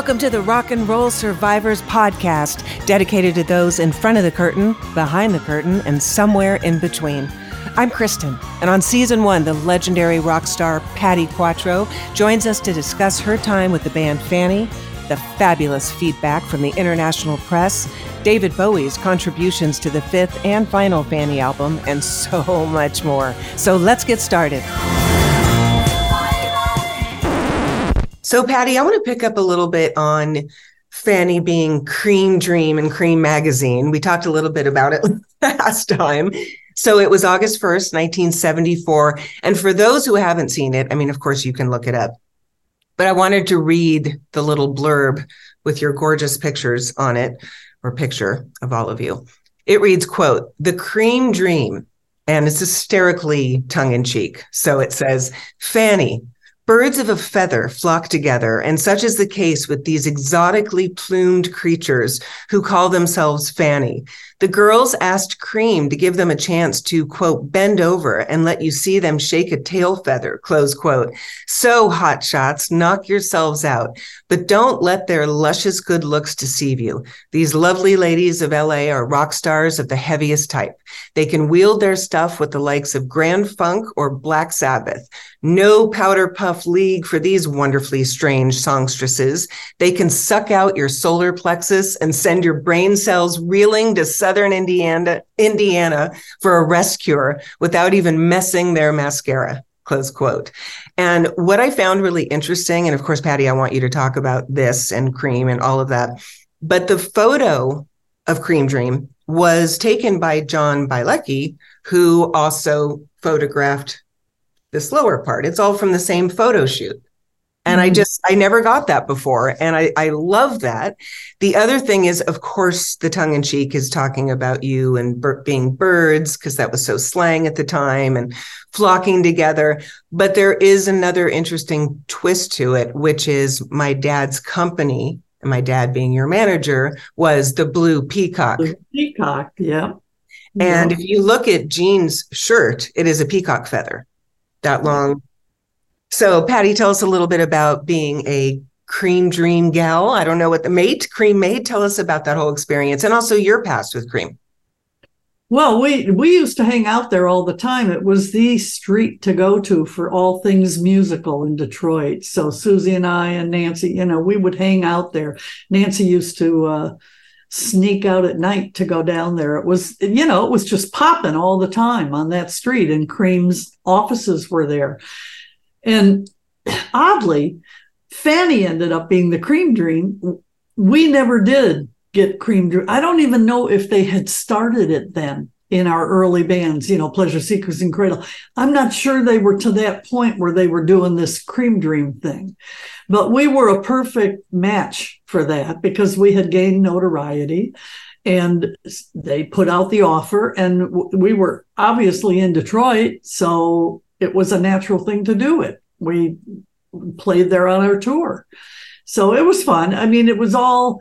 Welcome to the Rock and Roll Survivors podcast, dedicated to those in front of the curtain, behind the curtain, and somewhere in between. I'm Kristen, and on season one, the legendary rock star Patti Quatro joins us to discuss her time with the band Fanny, the fabulous feedback from the international press, David Bowie's contributions to the fifth and final Fanny album, and so much more. So let's get started. So, Patti, I want to pick up a little bit on Fanny being Creem Dream and Creem Magazine. We talked a little bit about it last time. So it was August 1st, 1974. And for those who haven't seen it, I mean, of course, you can look it up. But I wanted to read the little blurb with your gorgeous pictures on it, or picture of all of you. It reads, quote, the Creem dream. And it's hysterically tongue in cheek. So it says, Fanny, Birds of a feather flock together, and such is the case with these exotically plumed creatures who call themselves Fanny. The girls asked Creem to give them a chance to, quote, bend over and let you see them shake a tail feather, close quote. So, hot shots, knock yourselves out, but don't let their luscious good looks deceive you. These lovely ladies of LA are rock stars of the heaviest type. They can wield their stuff with the likes of Grand Funk or Black Sabbath. No powder puff league for these wonderfully strange songstresses. They can suck out your solar plexus and send your brain cells reeling to southern Indiana, Indiana for a rest cure without even messing their mascara. Close quote. And what I found really interesting, and of course, Patti, I want you to talk about this and Creem and all of that. But the photo of Creem Dream was taken by John Bielecki, who also photographed this lower part. It's all from the same photo shoot. And mm-hmm. I just, I never got that before. And I, I love that. The other thing is, of course, the tongue in cheek is talking about you and being birds, because that was so slang at the time and flocking together. But there is another interesting twist to it, which is my dad's company, and my dad being your manager, was the Blue Peacock. Blue peacock, yeah. And yeah. if you look at Jean's shirt, it is a peacock feather, that long so, Patti, tell us a little bit about being a Creem dream gal. I don't know what the mate, Creem mate. Tell us about that whole experience and also your past with Creem. Well, we we used to hang out there all the time. It was the street to go to for all things musical in Detroit. So Suzi and I and Nancy, you know, we would hang out there. Nancy used to uh, sneak out at night to go down there. It was, you know, it was just popping all the time on that street, and Creem's offices were there. And oddly, Fanny ended up being the Creem dream. We never did get Creem dream. I don't even know if they had started it then in our early bands, you know, Pleasure Seekers and Cradle. I'm not sure they were to that point where they were doing this Creem dream thing. But we were a perfect match for that because we had gained notoriety and they put out the offer and we were obviously in Detroit. So it was a natural thing to do it. We played there on our tour. So it was fun. I mean, it was all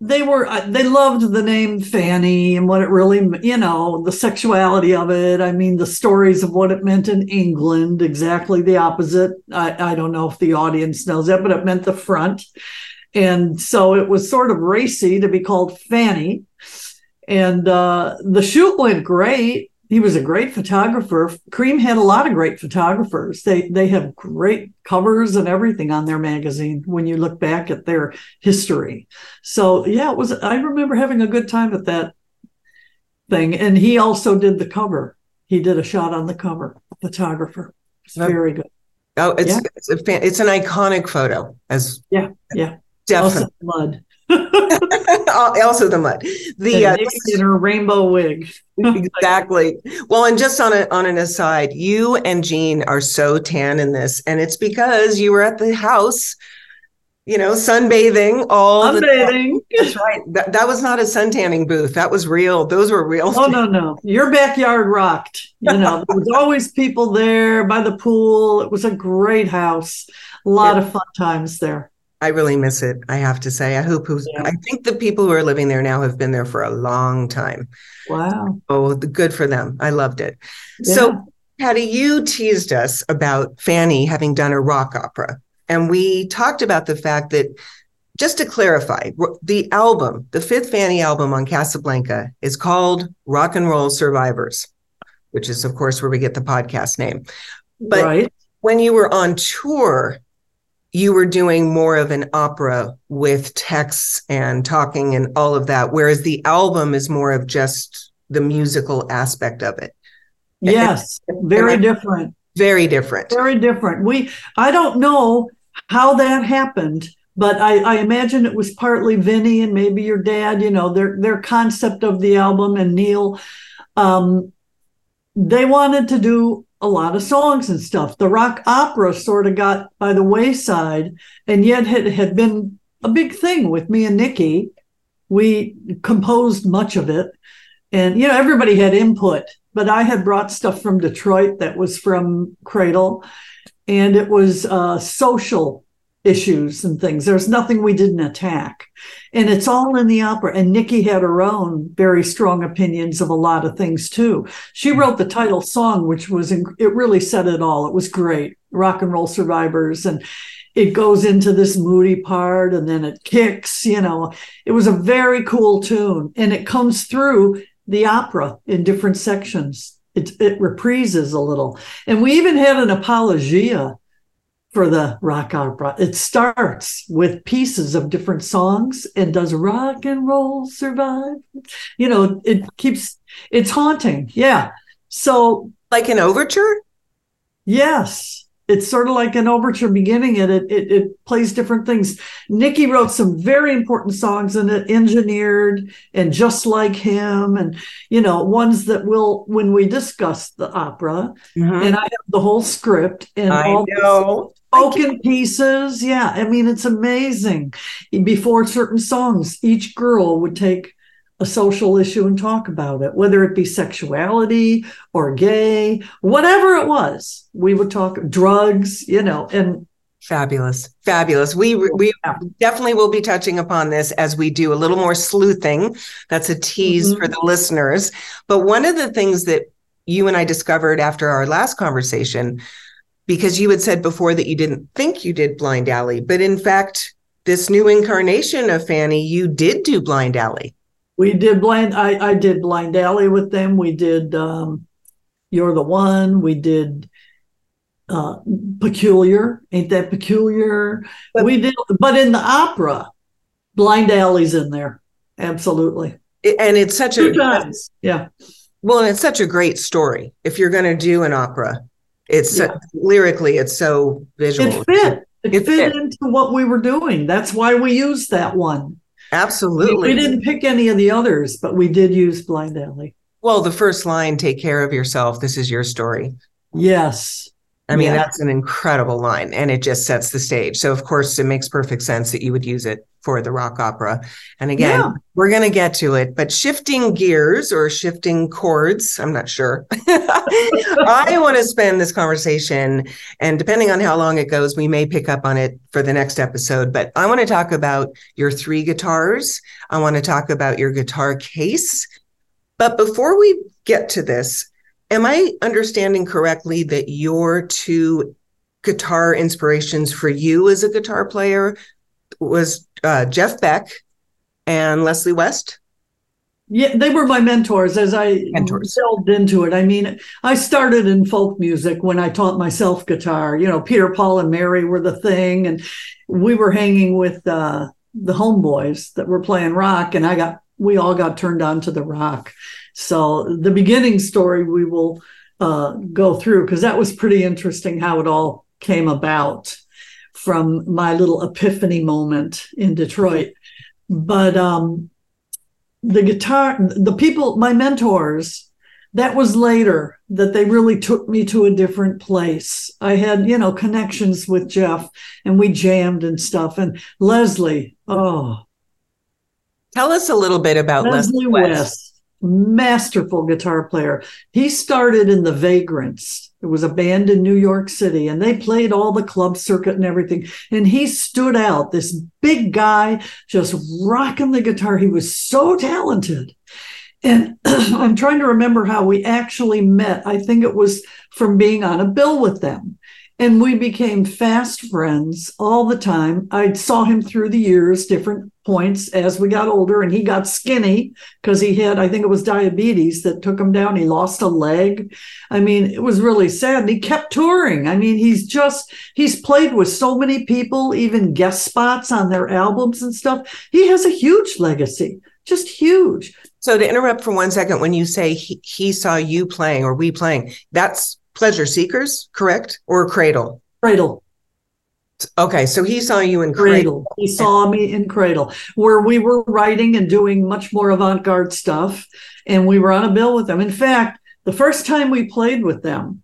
they were uh, they loved the name Fanny and what it really you know the sexuality of it. I mean the stories of what it meant in England exactly the opposite. I, I don't know if the audience knows that, but it meant the front, and so it was sort of racy to be called Fanny. And uh, the shoot went great he was a great photographer. Creem had a lot of great photographers. They they have great covers and everything on their magazine when you look back at their history. So yeah, it was I remember having a good time at that thing. And he also did the cover. He did a shot on the cover, photographer. It's very good. Oh, it's yeah. it's, a fan, it's an iconic photo as yeah, yeah. Definitely. Mud. also the mud. The uh, in her rainbow wig. exactly. Well, and just on a, on an aside, you and Jean are so tan in this, and it's because you were at the house, you know, sunbathing all sunbathing. That's right. That, that was not a sun tanning booth. That was real. Those were real. Oh no, no. Your backyard rocked. You know, there was always people there by the pool. It was a great house. A lot yeah. of fun times there. I really miss it. I have to say. I hope who's. Yeah. I think the people who are living there now have been there for a long time. Wow. Oh, good for them. I loved it. Yeah. So, Patti, you teased us about Fanny having done a rock opera, and we talked about the fact that just to clarify, the album, the fifth Fanny album on Casablanca, is called Rock and Roll Survivors, which is, of course, where we get the podcast name. But right. when you were on tour, you were doing more of an opera with texts and talking and all of that, whereas the album is more of just the musical aspect of it. Yes, very different. Very different. Very different. We I don't know how that happened but I, I, imagine it was partly Vinny and maybe your dad, you know, their their concept of the album and Neil. Um, they wanted to do a lot of songs and stuff. The rock opera sort of got by the wayside, and yet it had been a big thing with me and Nickey. We composed much of it, and you know everybody had input. But I had brought stuff from Detroit that was from Cradle, and it was uh, social issues and things. There's nothing we didn't attack. And it's all in the opera. And Nickey had her own very strong opinions of a lot of things too. She mm-hmm. wrote the title song, which was, it really said it all. It was great. Rock and roll survivors. And it goes into this moody part and then it kicks, you know. It was a very cool tune. And it comes through the opera in different sections. It, it reprises a little. And we even had an apologia for the rock opera. It starts with pieces of different songs and does rock and roll survive? You know, it keeps it's haunting. Yeah. So like an overture? Yes. It's sort of like an overture beginning and it, it it plays different things. Nickey wrote some very important songs in it, engineered and just like him, and you know, ones that will when we discuss the opera, mm-hmm. and I have the whole script and I all know spoken pieces. Yeah, I mean, it's amazing. Before certain songs, each girl would take a social issue and talk about it, whether it be sexuality or gay, whatever it was. We would talk drugs, you know, and Fabulous. Fabulous. We we definitely will be touching upon this as we do a little more sleuthing. That's a tease mm-hmm. for the listeners. But one of the things that you and I discovered after our last conversation because you had said before that you didn't think you did Blind Alley, but in fact, this new incarnation of Fanny, you did do Blind Alley. We did Blind. I, I did Blind Alley with them. We did um, You're the One. We did uh, Peculiar. Ain't that peculiar? But, we did, but in the opera, Blind Alley's in there. Absolutely. And it's such Two a times. yeah. Well, and it's such a great story. If you're going to do an opera, it's yeah. so, lyrically, it's so visual. It fit. It, it fit, fit, into what we were doing. That's why we used that one. Absolutely. We, we didn't pick any of the others, but we did use Blind Alley. Well, the first line, take care of yourself. This is your story. Yes. I mean, yeah. that's an incredible line and it just sets the stage. So, of course, it makes perfect sense that you would use it for the rock opera. And again, yeah. we're going to get to it, but shifting gears or shifting chords, I'm not sure. I want to spend this conversation, and depending on how long it goes, we may pick up on it for the next episode. But I want to talk about your three guitars. I want to talk about your guitar case. But before we get to this, Am I understanding correctly that your two guitar inspirations for you as a guitar player was uh, Jeff Beck and Leslie West? Yeah, they were my mentors as I mentors. delved into it. I mean, I started in folk music when I taught myself guitar. You know, Peter, Paul, and Mary were the thing, and we were hanging with uh, the homeboys that were playing rock, and I got we all got turned on to the rock. So the beginning story we will uh, go through because that was pretty interesting how it all came about from my little epiphany moment in Detroit. But um, the guitar, the people, my mentors, that was later that they really took me to a different place. I had, you know, connections with Jeff and we jammed and stuff. And Leslie, oh. Tell us a little bit about Leslie, Leslie West. West masterful guitar player. He started in the Vagrants. It was a band in New York City, and they played all the club circuit and everything. And he stood out, this big guy, just rocking the guitar. He was so talented. And I'm trying to remember how we actually met. I think it was from being on a bill with them. and we became fast friends all the time. I saw him through the years, different points as we got older, and he got skinny because he had, I think it was diabetes that took him down. He lost a leg. I mean, it was really sad. And he kept touring. I mean, he's just, he's played with so many people, even guest spots on their albums and stuff. He has a huge legacy, just huge. So to interrupt for one second, when you say he, he saw you playing or we playing, that's Pleasure Seekers, correct? Or Cradle? Cradle. Okay, so he saw you in Cradle. Cradle. He saw me in Cradle, where we were writing and doing much more avant garde stuff. And we were on a bill with them. In fact, the first time we played with them,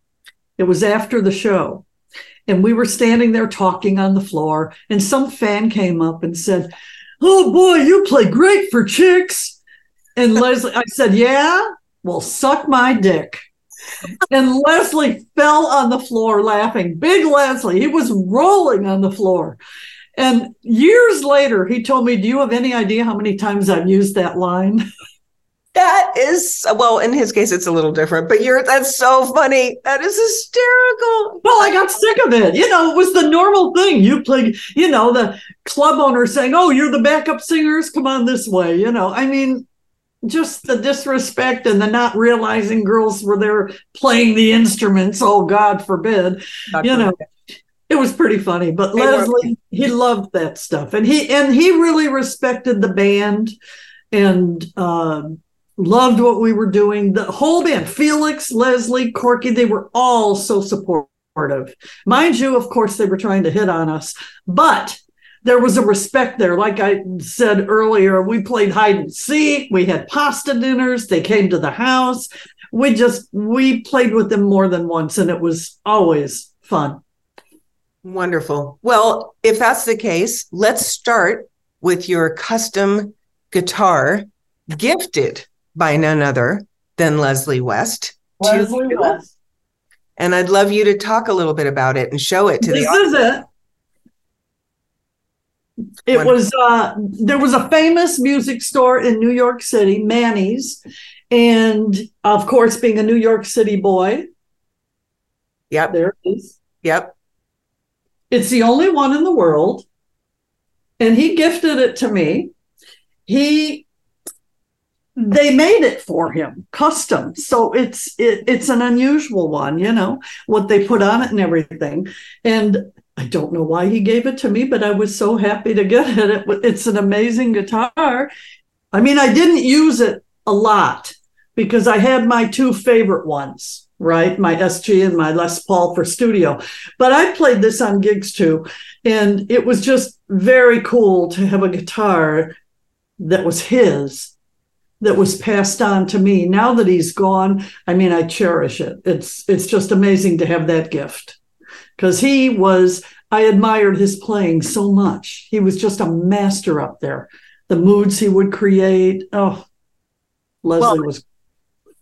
it was after the show. And we were standing there talking on the floor. And some fan came up and said, Oh boy, you play great for chicks. And Leslie, I said, Yeah, well, suck my dick and Leslie fell on the floor laughing. Big Leslie, he was rolling on the floor. And years later, he told me, Do you have any idea how many times I've used that line? That is well, in his case, it's a little different, but you're that's so funny. That is hysterical. Well, I got sick of it. You know, it was the normal thing. You play, you know, the club owner saying, Oh, you're the backup singers, come on this way. You know, I mean, just the disrespect and the not realizing girls were there playing the instruments. Oh, God forbid. God you know, it was pretty funny. But they Leslie, were- he loved that stuff, and he and he really respected the band and uh, loved what we were doing. The whole band, Felix, Leslie, Corky, they were all so supportive. Mind you, of course, they were trying to hit on us, but there was a respect there. Like I said earlier, we played hide and seek. We had pasta dinners. They came to the house. We just we played with them more than once, and it was always fun. Wonderful. Well, if that's the case, let's start with your custom guitar gifted by none other than Leslie West. Leslie West. And I'd love you to talk a little bit about it and show it to this the audience. This is it. It was uh, there was a famous music store in New York City, Manny's, and of course, being a New York City boy, yep, there it is. Yep, it's the only one in the world, and he gifted it to me. He they made it for him custom so it's it, it's an unusual one you know what they put on it and everything and I don't know why he gave it to me, but I was so happy to get it. it. It's an amazing guitar. I mean, I didn't use it a lot because I had my two favorite ones, right? My SG and my Les Paul for studio. But I played this on gigs too. And it was just very cool to have a guitar that was his that was passed on to me now that he's gone i mean i cherish it it's it's just amazing to have that gift because he was, I admired his playing so much. He was just a master up there. The moods he would create. Oh, Leslie well, was.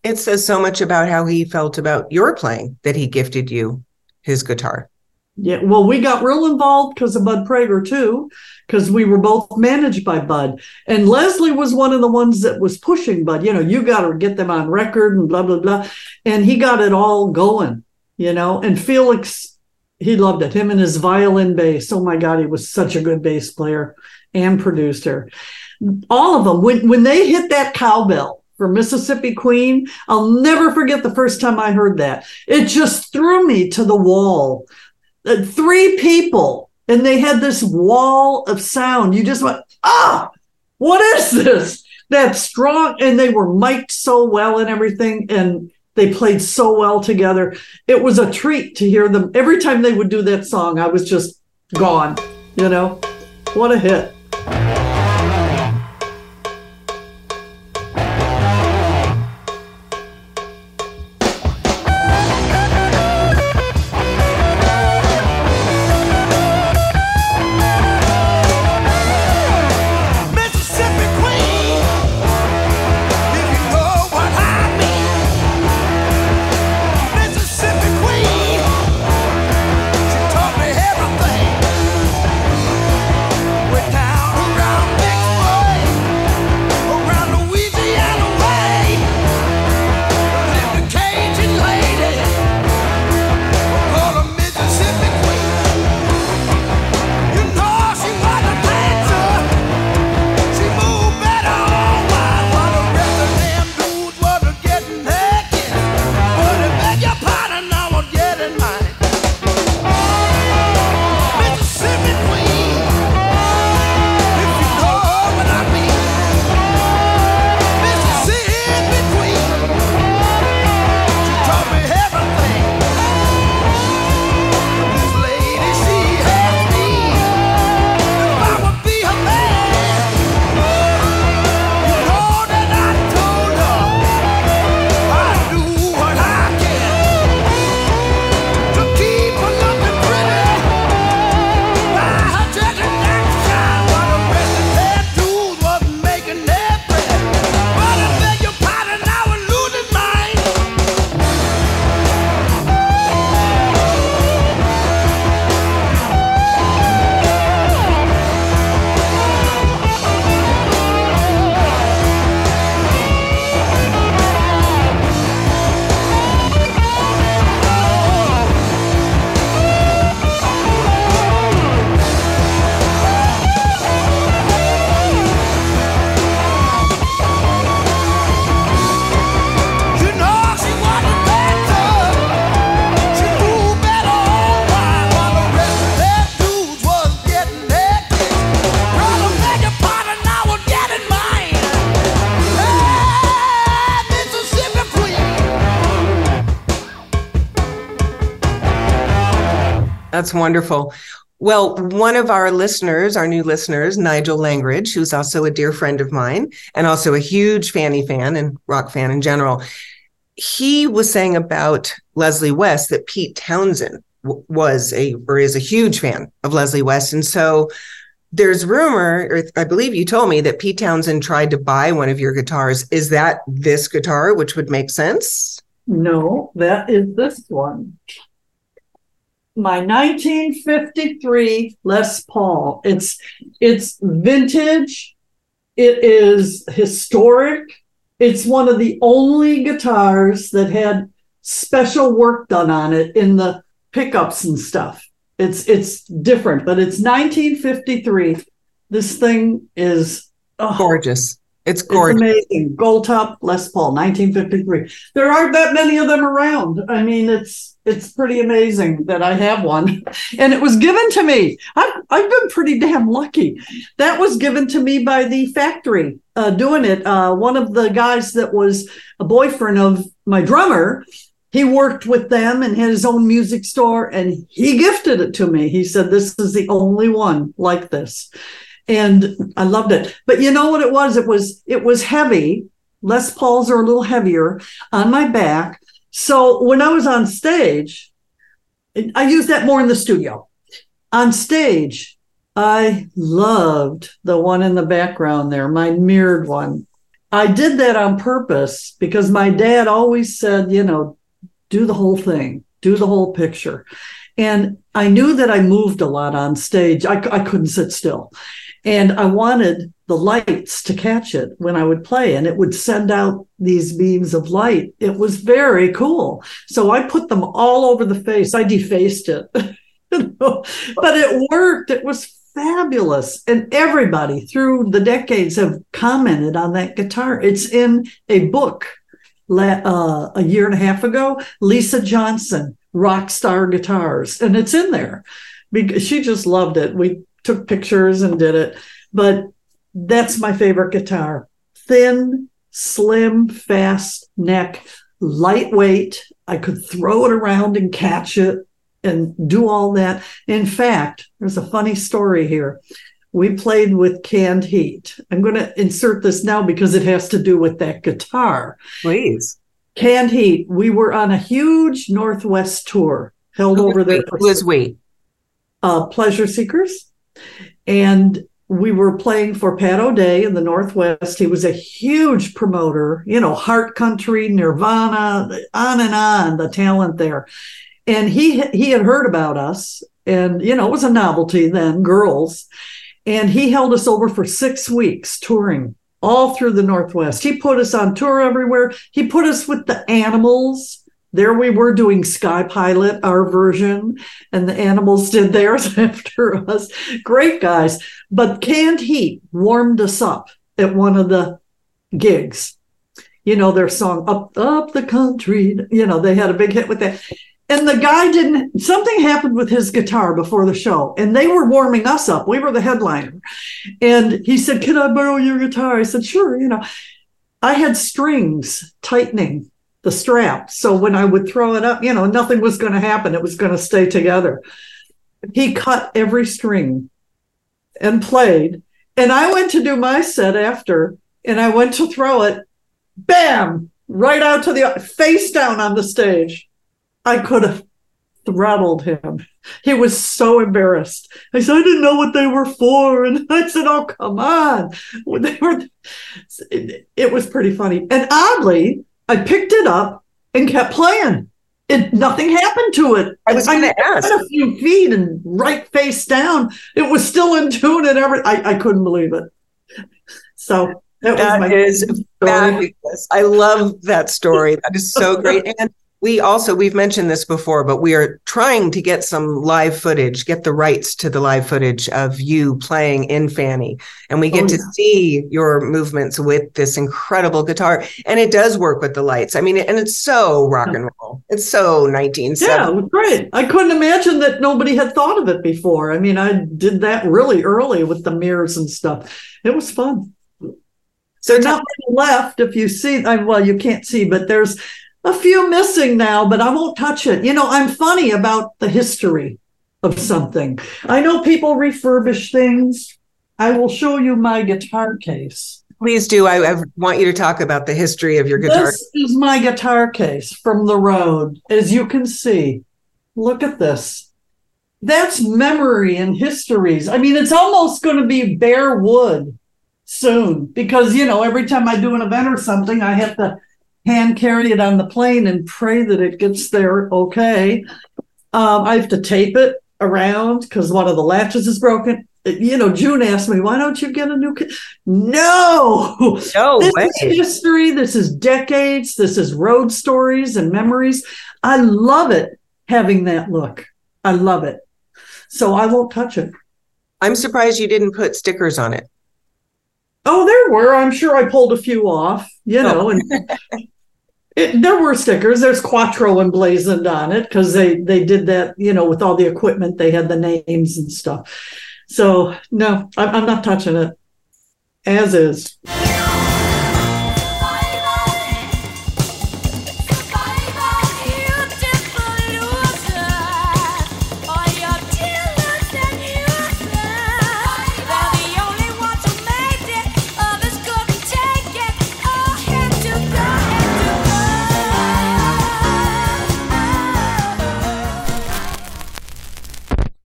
It says so much about how he felt about your playing that he gifted you his guitar. Yeah, well, we got real involved because of Bud Prager too, because we were both managed by Bud. And Leslie was one of the ones that was pushing Bud. You know, you got to get them on record and blah blah blah. And he got it all going. You know, and Felix he loved it. Him and his violin bass. Oh my God, he was such a good bass player and producer. All of them. When when they hit that cowbell for Mississippi Queen, I'll never forget the first time I heard that. It just threw me to the wall. Uh, three people, and they had this wall of sound. You just went, ah, what is this? That strong, and they were mic'd so well and everything. And they played so well together. It was a treat to hear them. Every time they would do that song, I was just gone, you know? What a hit. That's wonderful. Well, one of our listeners, our new listeners, Nigel Langridge, who's also a dear friend of mine and also a huge Fanny fan and rock fan in general, he was saying about Leslie West that Pete Townshend w- was a or is a huge fan of Leslie West. And so there's rumor, or I believe you told me that Pete Townshend tried to buy one of your guitars. Is that this guitar, which would make sense? No, that is this one. My 1953 Les Paul. It's it's vintage. It is historic. It's one of the only guitars that had special work done on it in the pickups and stuff. It's it's different, but it's 1953. This thing is oh, gorgeous. It's gorgeous. It's amazing. Gold top Les Paul, 1953. There aren't that many of them around. I mean, it's it's pretty amazing that I have one. And it was given to me. I've, I've been pretty damn lucky. That was given to me by the factory uh, doing it. Uh, one of the guys that was a boyfriend of my drummer he worked with them and had his own music store and he gifted it to me. He said, This is the only one like this. And I loved it. But you know what it was? It was it was heavy. Les Pauls are a little heavier on my back. So when I was on stage, I used that more in the studio. On stage, I loved the one in the background there, my mirrored one. I did that on purpose because my dad always said, you know, do the whole thing, do the whole picture. And I knew that I moved a lot on stage. I, I couldn't sit still. And I wanted the lights to catch it when I would play, and it would send out these beams of light. It was very cool. So I put them all over the face. I defaced it, but it worked. It was fabulous. And everybody through the decades have commented on that guitar. It's in a book uh, a year and a half ago, Lisa Johnson, rock star guitars, and it's in there because she just loved it. We took pictures and did it, but that's my favorite guitar. Thin, slim, fast neck, lightweight. I could throw it around and catch it and do all that. In fact, there's a funny story here we played with canned heat. I'm going to insert this now because it has to do with that guitar. Please. Canned heat. We were on a huge Northwest tour held who over there. Who was we? Uh, Pleasure Seekers. And we were playing for Pat O'Day in the Northwest. He was a huge promoter, you know, Heart Country, Nirvana, on and on, the talent there. And he he had heard about us, and you know, it was a novelty then, girls. And he held us over for six weeks touring all through the Northwest. He put us on tour everywhere. He put us with the animals. There we were doing Sky Pilot, our version, and the animals did theirs after us. Great guys. But Canned Heat warmed us up at one of the gigs. You know, their song Up Up the Country, you know, they had a big hit with that and the guy didn't something happened with his guitar before the show and they were warming us up we were the headliner and he said can i borrow your guitar i said sure you know i had strings tightening the strap so when i would throw it up you know nothing was going to happen it was going to stay together he cut every string and played and i went to do my set after and i went to throw it bam right out to the face down on the stage I could have throttled him. He was so embarrassed. I said, I didn't know what they were for. And I said, Oh, come on. They were, it, it was pretty funny. And oddly, I picked it up and kept playing. It nothing happened to it. I was going to ask a few feet and right face down. It was still in tune and everything. I, I couldn't believe it. So that, that is fabulous. I love that story. That is so great. And we also we've mentioned this before but we are trying to get some live footage get the rights to the live footage of you playing in fanny. And we get oh, yeah. to see your movements with this incredible guitar. And it does work with the lights. I mean and it's so rock and roll. It's so 1970 yeah great. I couldn't imagine that nobody had thought of it before. I mean i did that really early with the mirrors and stuff. It was fun. So nothing left if you see I, well you can't see but there's a few missing now, but I won't touch it. You know, I'm funny about the history. of something. I know people refurbish things. I will show you my guitar case. Please do. I, I, want you to talk about the history of your guitar. This is my guitar case from the road. As you can see, look at this. That's memory and histories. I mean, it's almost going to be bare wood soon because, you know, every time I do an event or something, I have to hand carry it on the plane and pray that it gets there okay. Um, I have to tape it around because one of the latches is broken you know, June asked me, why don't you get a new kid? No, no this way. is history. This is decades. This is road stories and memories. I love it having that look. I love it. So I won't touch it. I'm surprised you didn't put stickers on it. Oh, there were. I'm sure I pulled a few off, you know, oh. and it, there were stickers. There's Quatro emblazoned on it because they they did that, you know, with all the equipment. They had the names and stuff. So no, I'm, I'm not touching it as is.